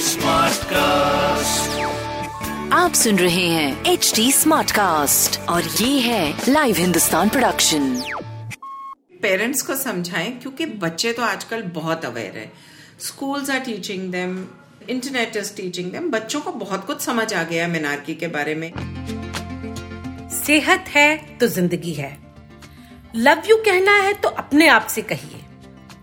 Smart cast आप सुन रहे हैं एच डी स्मार्ट कास्ट और ये है लाइव हिंदुस्तान प्रोडक्शन पेरेंट्स को समझाएँ क्योंकि बच्चे तो आजकल बहुत अवेयर है। Schools are teaching them internet is teaching them बच्चों को बहुत कुछ समझ आ गया मिनारकी के बारे में। सेहत है तो ज़िंदगी है। लव यू कहना है तो अपने आप से कहिए।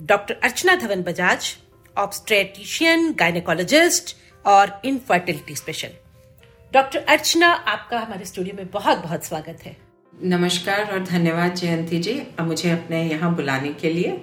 doctor Archana Dhawan Bajaj obstetrician gynaecologist और इनफर्टिलिटी स्पेशल डॉक्टर अर्चना, आपका हमारे स्टूडियो में बहुत बहुत स्वागत है। नमस्कार और धन्यवाद जयंती जी मुझे अपने यहाँ बुलाने के लिए।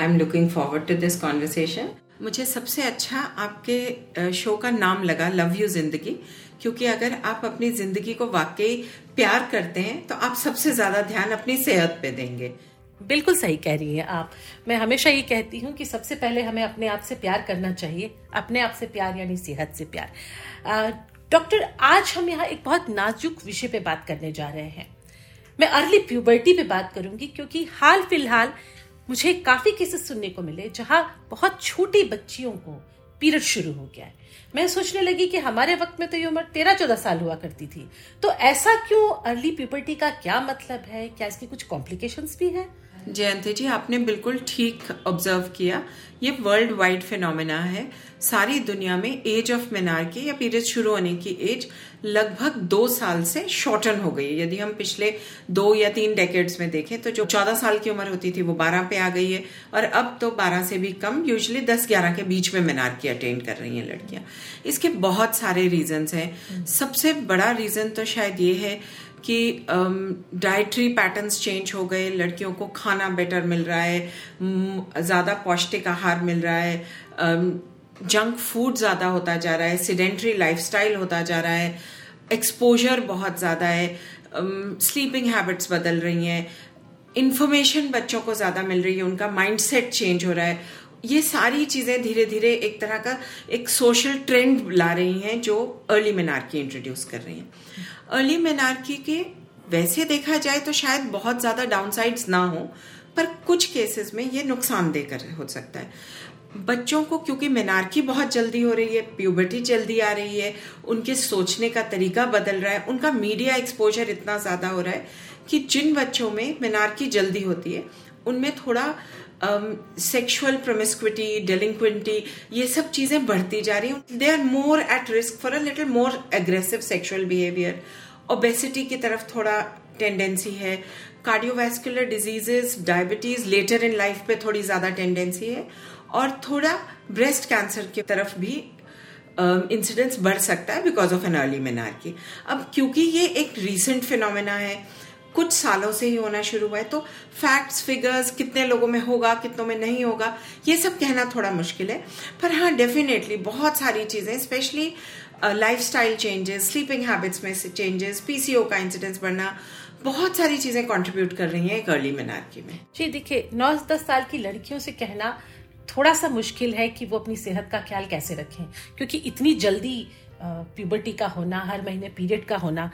I am looking forward to this conversation मुझे सबसे अच्छा आपके शो का नाम लगा लव यू ज़िंदगी, क्योंकि अगर आप अपनी ज़िंदगी को वाकई प्यार करते हैं तो आप सबसे ज़्यादा ध्यान अपनी सेहत पे देंगे। बिल्कुल सही कह रही हैं आप। मैं हमेशा ये कहती हूँ कि सबसे पहले हमें अपने आप से प्यार करना चाहिए, अपने आप से प्यार यानी सेहत से प्यार। डॉक्टर, आज हम यहाँ एक बहुत नाजुक विषय पे बात करने जा रहे हैं। मैं अर्ली प्यूबर्टी पे बात करूँगी क्योंकि हाल फ़िलहाल मुझे काफ़ी केसेस सुनने को मिले जहाँ बहुत छोटी बच्चियों को पीरियड शुरू हो गया है। मैं सोचने लगी कि हमारे वक्त में तो ये उम्र तेरह चौदह साल हुआ करती थी। तो ऐसा क्यों अर्ली प्यूबर्टी का क्या मतलब है? क्या इसकी कुछ कॉम्प्लिकेशंस भी है? जयंती जी आपने बिल्कुल ठीक ऑब्ज़र्व किया। ये वर्ल्ड वाइड फिनोमिना है। सारी दुनिया में एज ऑफ़ की या पीरियड शुरू होने की एज लगभग दो साल से शॉर्टन हो गई यदि हम पिछले दो या तीन डेकेड्स में देखें तो जो चौदह साल की उम्र होती थी वो बारह पे आ गई है। और अब तो बारह से भी कम यूजली दस ग्यारह के बीच में की अटेंड कर रही हैं लड़कियाँ। इसके बहुत सारे रीजन हैं। सबसे बड़ा रीजन तो शायद ये है कि डाइटरी पैटर्न्स चेंज हो गए, लड़कियों को खाना बेटर मिल रहा है ज़्यादा पौष्टिक आहार मिल रहा है जंक फ़ूड ज़्यादा होता जा रहा है सीडेंट्री लाइफस्टाइल होता जा रहा है एक्सपोजर बहुत ज़्यादा है स्लीपिंग हैबिट्स बदल रही हैं इंफॉर्मेशन बच्चों को ज़्यादा मिल रही है, उनका माइंडसेट चेंज हो रहा है। ये सारी चीज़ें धीरे धीरे एक तरह का एक सोशल ट्रेंड ला रही हैं जो अर्ली मेनार्की इंट्रोड्यूस कर रही हैं। अर्ली मेनार्की के वैसे देखा जाए तो शायद बहुत ज़्यादा डाउनसाइड्स ना हो, पर कुछ केसेस में ये नुकसान देकर हो सकता है। बच्चों को क्योंकि मेनार्की बहुत जल्दी हो रही है प्यूबर्टी जल्दी आ रही है, उनके सोचने का तरीका बदल रहा है, उनका मीडिया एक्सपोजर इतना ज़्यादा हो रहा है कि जिन बच्चों में मेनार्की जल्दी होती है, उनमें थोड़ा सेक्सुअल प्रोमिस्क्विटी डेलिंक्विटी ये सब चीज़ें बढ़ती जा रही हैं। They are more at risk for a little more aggressive sexual behaviour obesity की तरफ़ थोड़ा टेंडेंसी है। Cardiovascular diseases diabetes later in life पे थोड़ी ज़्यादा टेंडेंसी है। और थोड़ा ब्रेस्ट कैंसर की तरफ़ भी इंसिडेंस uh, बढ़ सकता है because of an early menarche अब क्योंकि ये एक रीसेंट फिनोमेना है कुछ सालों से ही होना शुरू हुआ है। तो फैक्ट्स फिगर्स कितने लोगों में होगा, कितनों में नहीं होगा, ये सब कहना थोड़ा मुश्किल है। पर हाँ डेफिनेटली बहुत सारी चीज़ें specially life style changes sleeping habits में चेंजेस पीसीओ का इंसिडेंस बढ़ना, बहुत सारी चीज़ें कंट्रीब्यूट कर रही हैं एक अर्ली मेनार्की में। जी, देखिए, नौ दस साल की लड़कियों से कहना थोड़ा सा मुश्किल है कि वो अपनी सेहत का ख्याल कैसे रखें। क्योंकि इतनी जल्दी प्यूबर्टी का होना, हर महीने पीरियड का होना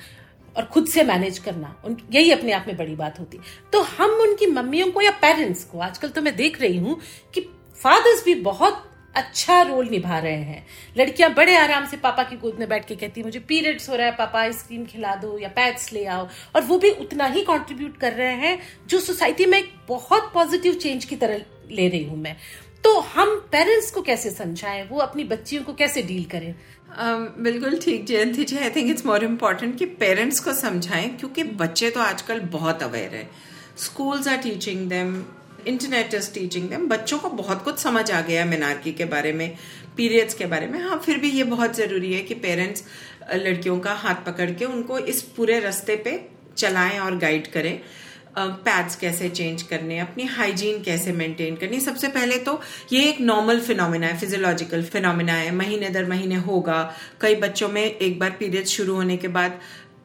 और खुद से मैनेज करना। उन, यही अपने आप में बड़ी बात होती। तो हम उनकी मम्मियों को या पेरेंट्स को, आजकल तो मैं देख रही हूँ कि फादर्स भी बहुत अच्छा रोल निभा रहे हैं। लड़कियाँ बड़े आराम से पापा की गोद में बैठ के कहती मुझे पीरियड्स हो रहा है, पापा आइसक्रीम खिला दो या पैड्स ले आओ। और वो भी उतना ही कंट्रीब्यूट कर रहे हैं, जो सोसाइटी में एक बहुत पॉजिटिव चेंज की तरह ले रही हूँ मैं। तो हम पेरेंट्स को कैसे समझाएँ? वो अपनी बच्चियों को कैसे डील करें? बिल्कुल ठीक, Jayanti ji I think it's more important कि पेरेंट्स को समझाएँ, क्योंकि बच्चे तो आजकल बहुत अवेयर है। Schools are teaching them internet is teaching them बच्चों को बहुत कुछ समझ आ गया है मिनारकी के बारे में पीरियड्स के बारे में। हाँ फिर भी ये बहुत ज़रूरी है कि पेरेंट्स लड़कियों का हाथ पकड़ के उनको इस पूरे रास्ते पे चलाएँ और गाइड करें। पैड्स कैसे चेंज करने अपनी हाइजीन कैसे मेंटेन करनी सबसे पहले तो ये एक नॉर्मल फिनोमिना है फिजियोलॉजिकल फिनोमिना है। महीने दर महीने होगा। कई बच्चों में एक बार पीरियड शुरू होने के बाद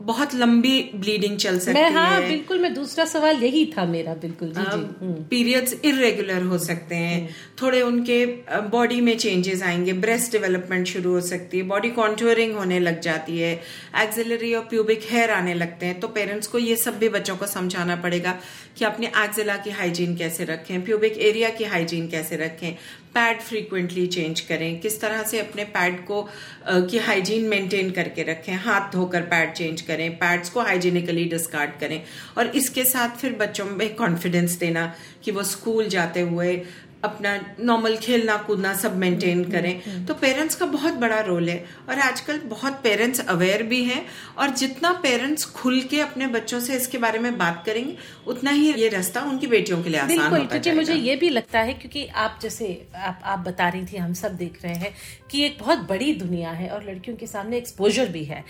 बहुत लंबी ब्लीडिंग चल सकती मैं हाँ, है। बिल्कुल मैं दूसरा सवाल यही था मेरा बिल्कुल जी जी पीरियड्स इरेगुलर हो सकते हैं। थोड़े उनके बॉडी में चेंजेस आएँगे ब्रेस्ट डेवलपमेंट शुरू हो सकती है बॉडी कॉन्टूरिंग होने लग जाती है एक्सिलरी और प्यूबिक हेयर आने लगते हैं। तो पेरेंट्स को ये सब भी बच्चों को समझाना पड़ेगा कि अपने एक्जिला की हाइजीन कैसे रखें प्यूबिक एरिया की हाइजीन कैसे रखें। पैड फ्रीक्वेंटली चेंज करें, किस तरह से अपने पैड को की हाइजीन मेंटेन करके रखें, हाथ धोकर पैड चेंज करें पैड्स को हाइजीनिकली डिस्कार्ड करें और इसके साथ फिर बच्चों में कॉन्फिडेंस देना कि वो स्कूल जाते हुए अपना नॉर्मल खेलना कूदना सब मेंटेन करें। तो पेरेंट्स का बहुत बड़ा रोल है और आजकल बहुत पेरेंट्स अवेयर भी हैं और जितना पेरेंट्स खुल के अपने बच्चों से इसके बारे में बात करेंगे उतना ही ये रास्ता उनकी बेटियों के लिए आसान बिल्कुल क्योंकि मुझे ये भी लगता है क्योंकि आप जैसे आप आप बता रही थी हम सब देख रहे हैं कि एक बहुत बड़ी दुनिया है और लड़कियों के सामने एक्सपोजर भी है।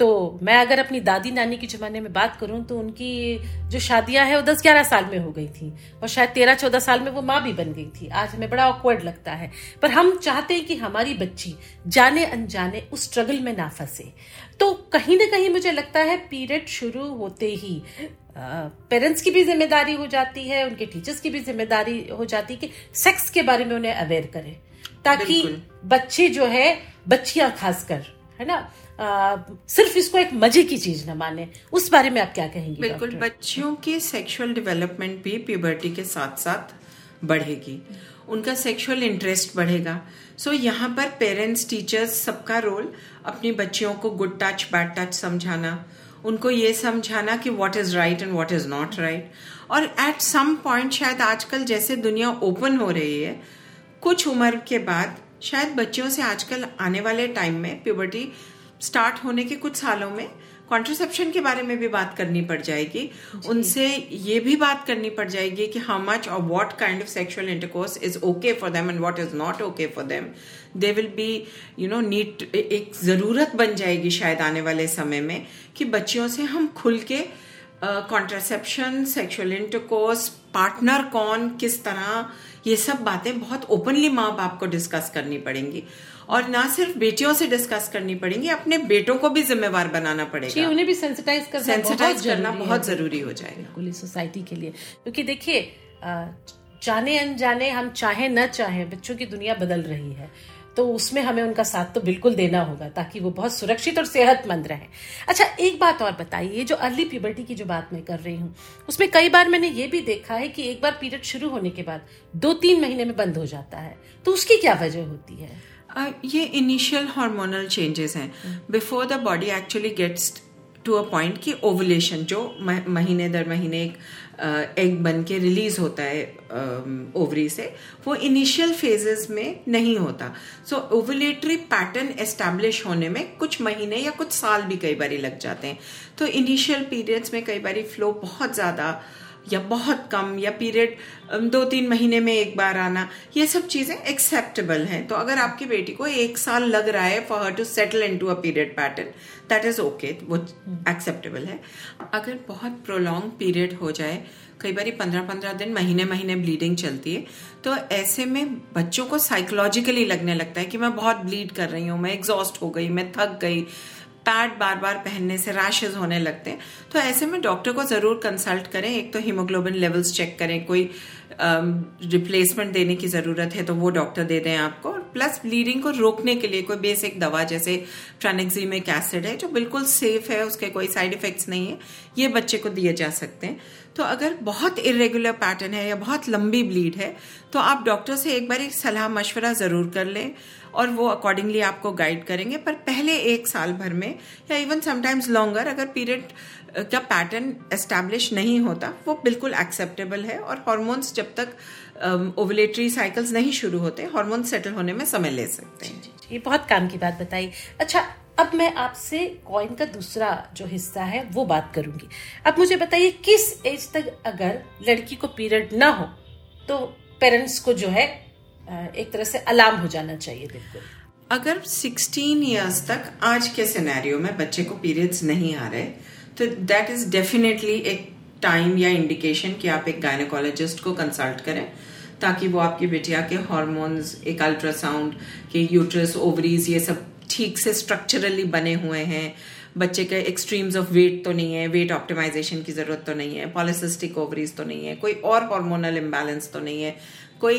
तो मैं अगर अपनी दादी नानी के जमाने में बात करूँ तो उनकी जो शादियाँ हैं वो दस ग्यारह साल में हो गई थी और शायद तेरह चौदह साल में वो माँ भी बन गई थी। आज हमें बड़ा ऑकवर्ड लगता है। पर हम चाहते हैं कि हमारी बच्ची जाने अनजाने उस स्ट्रगल में ना फंसे। तो कहीं ना कहीं मुझे लगता है पीरियड शुरू होते ही पेरेंट्स की भी ज़िम्मेदारी हो जाती है उनके टीचर्स की भी ज़िम्मेदारी हो जाती है कि सेक्स के बारे में उन्हें अवेयर करें। ताकि बच्चे जो है बच्चियाँ खासकर है ना? आ, सिर्फ़ इसको एक मज़े की चीज़ न माने। उस बारे में आप क्या कहेंगे बिल्कुल बच्चियों की सेक्सुअल डेवलपमेंट भी प्यूबर्टी के साथ साथ बढ़ेगी। उनका सेक्सुअल इंटरेस्ट बढ़ेगा। सो so, यहाँ पर पेरेंट्स टीचर्स सबका रोल अपनी बच्चियों को गुड टच बैड टच समझाना। उनको ये समझाना कि what is right and what is not right और एट सम पॉइंट शायद आजकल जैसे दुनिया ओपन हो रही है कुछ उम्र के बाद शायद बच्चों से आजकल आने वाले टाइम में प्यूबर्टी स्टार्ट होने के कुछ सालों में कॉन्ट्रसेप्शन के बारे में भी बात करनी पड़ जाएगी। उनसे ये भी बात करनी पड़ जाएगी कि हाउ मच और what kind of sexual intercourse is okay for them and what is not okay for them they will be you know need एक ज़रूरत बन जाएगी शायद आने वाले समय में कि बच्चियों से हम खुल के कॉन्ट्रासेप्शन सेक्सुअल इंटरकोर्स पार्टनर कौन किस तरह ये सब बातें बहुत ओपनली माँ बाप को डिस्कस करनी पड़ेंगी। और ना सिर्फ़ बेटियों से डिस्कस करनी पड़ेगी अपने बेटों को भी जिम्मेवार बनाना पड़ेगा। उन्हें भी सेंसिटाइज करना सेंसिटाइज करना बहुत ज़रूरी हो जाएगा। बिल्कुल सोसाइटी के लिए। क्योंकि देखिए जाने अनजाने हम चाहे न चाहे बच्चों की दुनिया बदल रही है। तो उसमें हमें उनका साथ तो बिल्कुल देना होगा ताकि वो बहुत सुरक्षित और सेहतमंद रहे। अच्छा एक बात और बताइए जो अर्ली प्यूबर्टी की जो बात मैं कर रही हूँ उसमें कई बार मैंने ये भी देखा है कि एक बार पीरियड शुरू होने के बाद दो तीन महीने में बंद हो जाता है। तो उसकी क्या वजह होती है? ये इनिशियल हार्मोनल चेंजेस हैं। Before the body actually gets to a point कि ओवुलेशन जो महीने दर महीने एक एग बन के रिलीज़ होता है ओवरी से, वो इनिशियल फेजेस में नहीं होता। सो ओवुलेटरी पैटर्न एस्टेब्लिश होने में कुछ महीने या कुछ साल भी कई बार लग जाते हैं। तो इनिशियल पीरियड्स में कई बार फ्लो बहुत ज़्यादा या बहुत कम, या पीरियड दो तीन महीने में एक बार आना, ये सब चीज़ें एक्सेप्टेबल हैं। तो अगर आपकी बेटी को एक साल लग रहा है for her to settle into a period pattern that is okay वो एक्सेप्टेबल है। अगर बहुत प्रोलॉन्ग पीरियड हो जाए, कई बार पंद्रह पंद्रह दिन महीने महीने ब्लीडिंग चलती है तो ऐसे में बच्चों को साइकोलॉजिकली लगने लगता है कि मैं बहुत ब्लीड कर रही हूँ, मैं एग्जॉस्ट हो गई, मैं थक गई पैड बार बार पहनने से रैशेज होने लगते हैं। तो ऐसे में डॉक्टर को ज़रूर कंसल्ट करें। एक तो हीमोग्लोबिन लेवल्स चेक करें। कोई रिप्लेसमेंट देने की ज़रूरत है तो वो डॉक्टर दे दें आपको। प्लस ब्लीडिंग को रोकने के लिए कोई बेसिक दवा जैसे ट्रानिक्सीमिक एसिड है, जो बिल्कुल सेफ़ है, उसके कोई साइड इफेक्ट्स नहीं है, ये बच्चे को दिए जा सकते हैं। तो अगर बहुत इरेगुलर पैटर्न है या बहुत लंबी ब्लीड है तो आप डॉक्टर से एक बार सलाह मशवरा ज़रूर कर लें। और वो अकॉर्डिंगली आपको गाइड करेंगे। पर पहले एक साल भर में या इवन समटाइम्स लॉन्गर अगर पीरियड का पैटर्न एस्टेब्लिश नहीं होता, वो बिल्कुल एक्सेप्टेबल है और हॉर्मोन्स जब तक ओवुलेटरी साइकिल्स नहीं शुरू होते हॉर्मोन्स सेटल होने में समय ले सकते हैं। ये बहुत काम की बात बताई। अच्छा अब मैं आपसे कॉइन का दूसरा जो हिस्सा है, वो बात करूँगी। अब मुझे बताइए, किस एज तक अगर लड़की को पीरियड ना हो तो पेरेंट्स को जो है एक तरह से अलार्म हो जाना चाहिए बिल्कुल अगर 16 इयर्स तक आज के सिनेरियो में बच्चे को पीरियड्स नहीं आ रहे तो दैट इज़ डेफिनेटली एक टाइम या इंडिकेशन कि आप एक गायनोकोलॉजिस्ट को कंसल्ट करें, ताकि वो आपकी बिटिया के हॉर्मोन्स एक अल्ट्रासाउंड के यूट्रस ओवरीज ये सब ठीक से स्ट्रक्चरली बने हुए हैं। बच्चे के एक्सट्रीम्स ऑफ़ वेट तो नहीं है वेट ऑप्टिमाइजेशन की ज़रूरत तो नहीं है पॉलिसिस्टिक ओवरीज तो नहीं है, कोई और हार्मोनल इम्बैलेंस तो नहीं है। कोई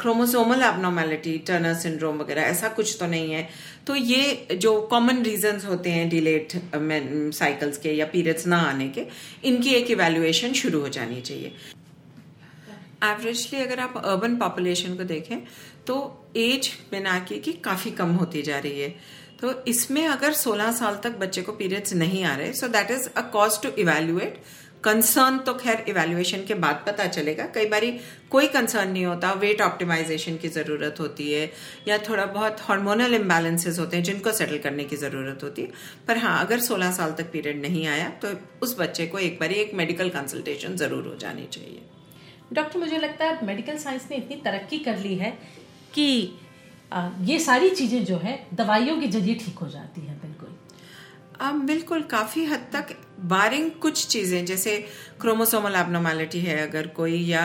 क्रोमोसोमल एबनॉर्मेलिटी टर्नर सिंड्रोम वगैरह, ऐसा कुछ तो नहीं है। तो ये जो कॉमन रीजंस होते हैं डिलेट साइकिल्स के या पीरियड्स ना आने के, इनकी एक इवेल्युएशन शुरू हो जानी चाहिए। एवरेजली अगर आप अर्बन पॉपुलेशन को देखें तो एज मेनाकी की काफ़ी कम होती जा रही है। तो इसमें अगर 16 साल तक बच्चे को पीरियड्स नहीं आ रहे so that is a cause to evaluate concern तो खैर इवेल्युएशन के बाद पता चलेगा। कई बार कोई कंसर्न नहीं होता वेट ऑप्टिमाइजेशन की ज़रूरत होती है, या थोड़ा बहुत हार्मोनल इम्बैलेंसेज होते हैं जिनको सेटल करने की ज़रूरत होती है। पर हाँ अगर 16 साल तक पीरियड नहीं आया तो उस बच्चे को एक बार एक मेडिकल कंसल्टेशन ज़रूर हो जानी चाहिए। डॉक्टर, मुझे लगता है मेडिकल साइंस ने इतनी तरक्की कर ली है कि ये सारी चीज़ें जो है, दवाइयों के ज़रिए ठीक हो जाती है अब बिल्कुल काफ़ी हद तक बारिंग कुछ चीज़ें, जैसे क्रोमोसोमल एबनॉर्मेलिटी है अगर कोई या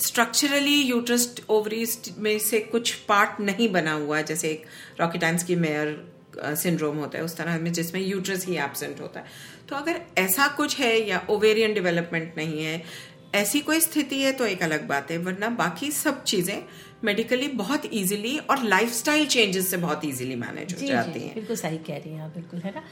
स्ट्रक्चरली यूट्रस ओवरीज में से कुछ पार्ट नहीं बना हुआ, जैसे एक रॉकेटाइन्स की मेयर सिंड्रोम होता है, उस तरह में जिसमें यूट्रस ही एबसेंट होता है। तो अगर ऐसा कुछ है या ओवेरियन डेवलपमेंट नहीं है ऐसी कोई स्थिति है तो एक अलग बात है वरना बाकी सब चीज़ें मेडिकली बहुत इजीली और लाइफस्टाइल चेंजेस से बहुत इजीली मैनेज हो जाती हैं। बिल्कुल सही कह रही हैं बिल्कुल है ना?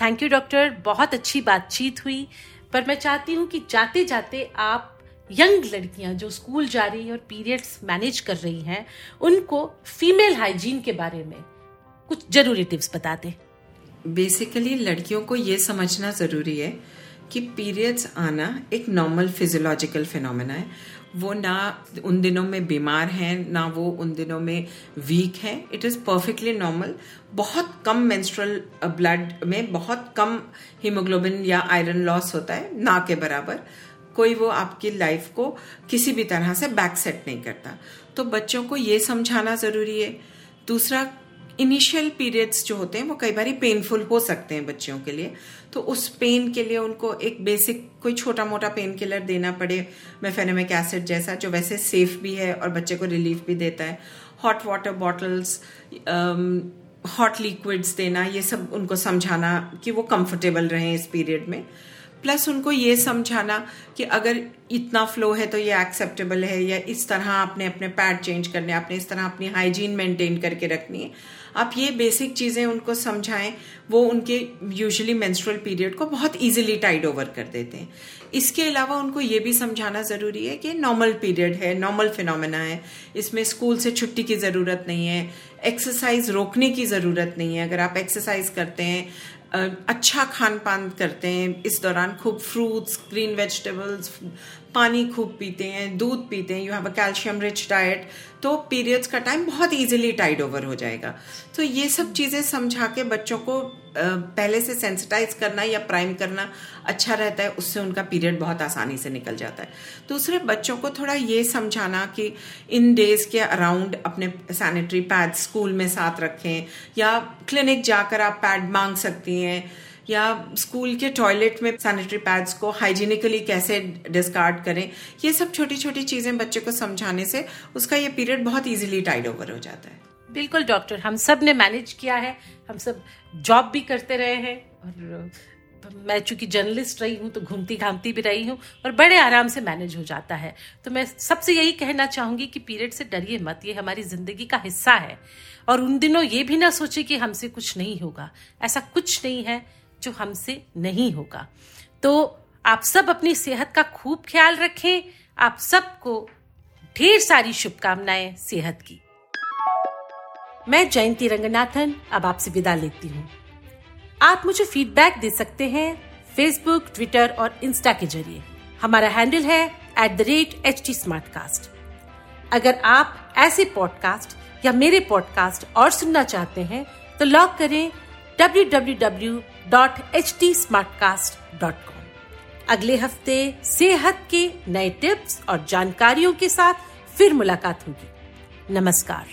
थैंक यू डॉक्टर बहुत अच्छी बातचीत हुई पर मैं चाहती हूँ कि जाते जाते आप यंग लड़कियाँ जो स्कूल जा रही हैं और पीरियड्स मैनेज कर रही हैं उनको फीमेल हाइजीन के बारे में कुछ ज़रूरी टिप्स बता दें। बेसिकली लड़कियों को ये समझना ज़रूरी है कि पीरियड्स आना एक नॉर्मल फिजियोलॉजिकल फिनोमेना है। वो ना उन दिनों में बीमार हैं, ना वो उन दिनों में वीक है। इट इज़ परफेक्टली नॉर्मल बहुत कम मेंस्ट्रुअल ब्लड में बहुत कम हीमोग्लोबिन या आयरन लॉस होता है, ना के बराबर। कोई वो आपकी लाइफ को किसी भी तरह से बैक सेट नहीं करता। तो बच्चों को ये समझाना ज़रूरी है। दूसरा इनिशियल पीरियड्स जो होते हैं, वो कई बार पेनफुल हो सकते हैं बच्चों के लिए। तो उस पेन के लिए उनको एक बेसिक कोई छोटा मोटा पेन किलर देना पड़े मेफेनेमिक एसिड जैसा, जो वैसे सेफ़ भी है और बच्चे को रिलीफ भी देता है। Hot water bottles hot liquids देना, ये सब उनको समझाना कि वो कंफर्टेबल रहें इस पीरियड में। प्लस उनको ये समझाना कि अगर इतना फ्लो है तो ये एक्सेप्टेबल है, या इस तरह आपने अपने पैड चेंज करने आपने इस तरह अपनी हाइजीन मेंटेन करके रखनी है। आप ये बेसिक चीज़ें उनको समझाएँ, वो उनके यूजुअली मेंस्ट्रुअल पीरियड को बहुत इजीली टाइड ओवर कर देते हैं। इसके अलावा उनको ये भी समझाना ज़रूरी है कि नॉर्मल पीरियड है नॉर्मल फिनोमेना है। इसमें स्कूल से छुट्टी की ज़रूरत नहीं है एक्सरसाइज रोकने की ज़रूरत नहीं है। अगर आप एक्सरसाइज करते हैं अच्छा खान पान करते हैं। इस दौरान खूब फ्रूट्स ग्रीन वेजिटेबल्स पानी खूब पीते हैं, दूध पीते हैं you have a calcium rich diet तो पीरियड्स का टाइम बहुत इजीली टाइड ओवर हो जाएगा। तो ये सब चीज़ें समझा के बच्चों को पहले से सेंसिटाइज करना या प्राइम करना अच्छा रहता है, उससे उनका पीरियड बहुत आसानी से निकल जाता है। दूसरे, बच्चों को थोड़ा ये समझाना कि इन डेज़ के अराउंड अपने सैनिटरी पैड स्कूल में साथ रखें, या क्लिनिक जाकर आप पैड मांग सकती हैं या स्कूल के टॉयलेट में सैनिटरी पैड्स को हाइजीनिकली कैसे डिस्कार्ड करें, ये सब छोटी छोटी चीज़ें बच्चे को समझाने से उसका ये पीरियड बहुत इजीली टाइड ओवर हो जाता है। बिल्कुल डॉक्टर हम सबने मैनेज किया है, हम सब जॉब भी करते रहे हैं और मैं चूँकि जर्नलिस्ट रही हूँ तो घूमती घामती भी रही हूँ और बड़े आराम से मैनेज हो जाता है। तो मैं सबसे यही कहना चाहूँगी कि पीरियड से डरिए मत, ये हमारी ज़िंदगी का हिस्सा है। और उन दिनों ये भी ना सोचे कि हमसे कुछ नहीं होगा। ऐसा कुछ नहीं है जो हमसे नहीं होगा। तो आप सब अपनी सेहत का खूब ख्याल रखें। आप सबको ढेर सारी शुभकामनाएँ सेहत की। मैं जयंती रंगनाथन, अब आपसे विदा लेती हूँ। आप मुझे फीडबैक दे सकते हैं फेसबुक ट्विटर और इंस्टा के ज़रिए। हमारा हैंडल है at the rate H T अगर आप ऐसे पॉडकास्ट या मेरे पॉडकास्ट और सुनना चाहते हैं तो लॉग करें www.htsmartcast.com अगले हफ़्ते सेहत के नए टिप्स और जानकारियों के साथ फिर मुलाकात होगी। नमस्कार।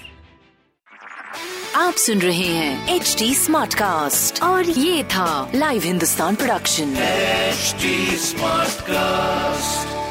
आप सुन रहे हैं एच डी स्मार्ट कास्ट और ये था live Hindustan production smart Smartcast.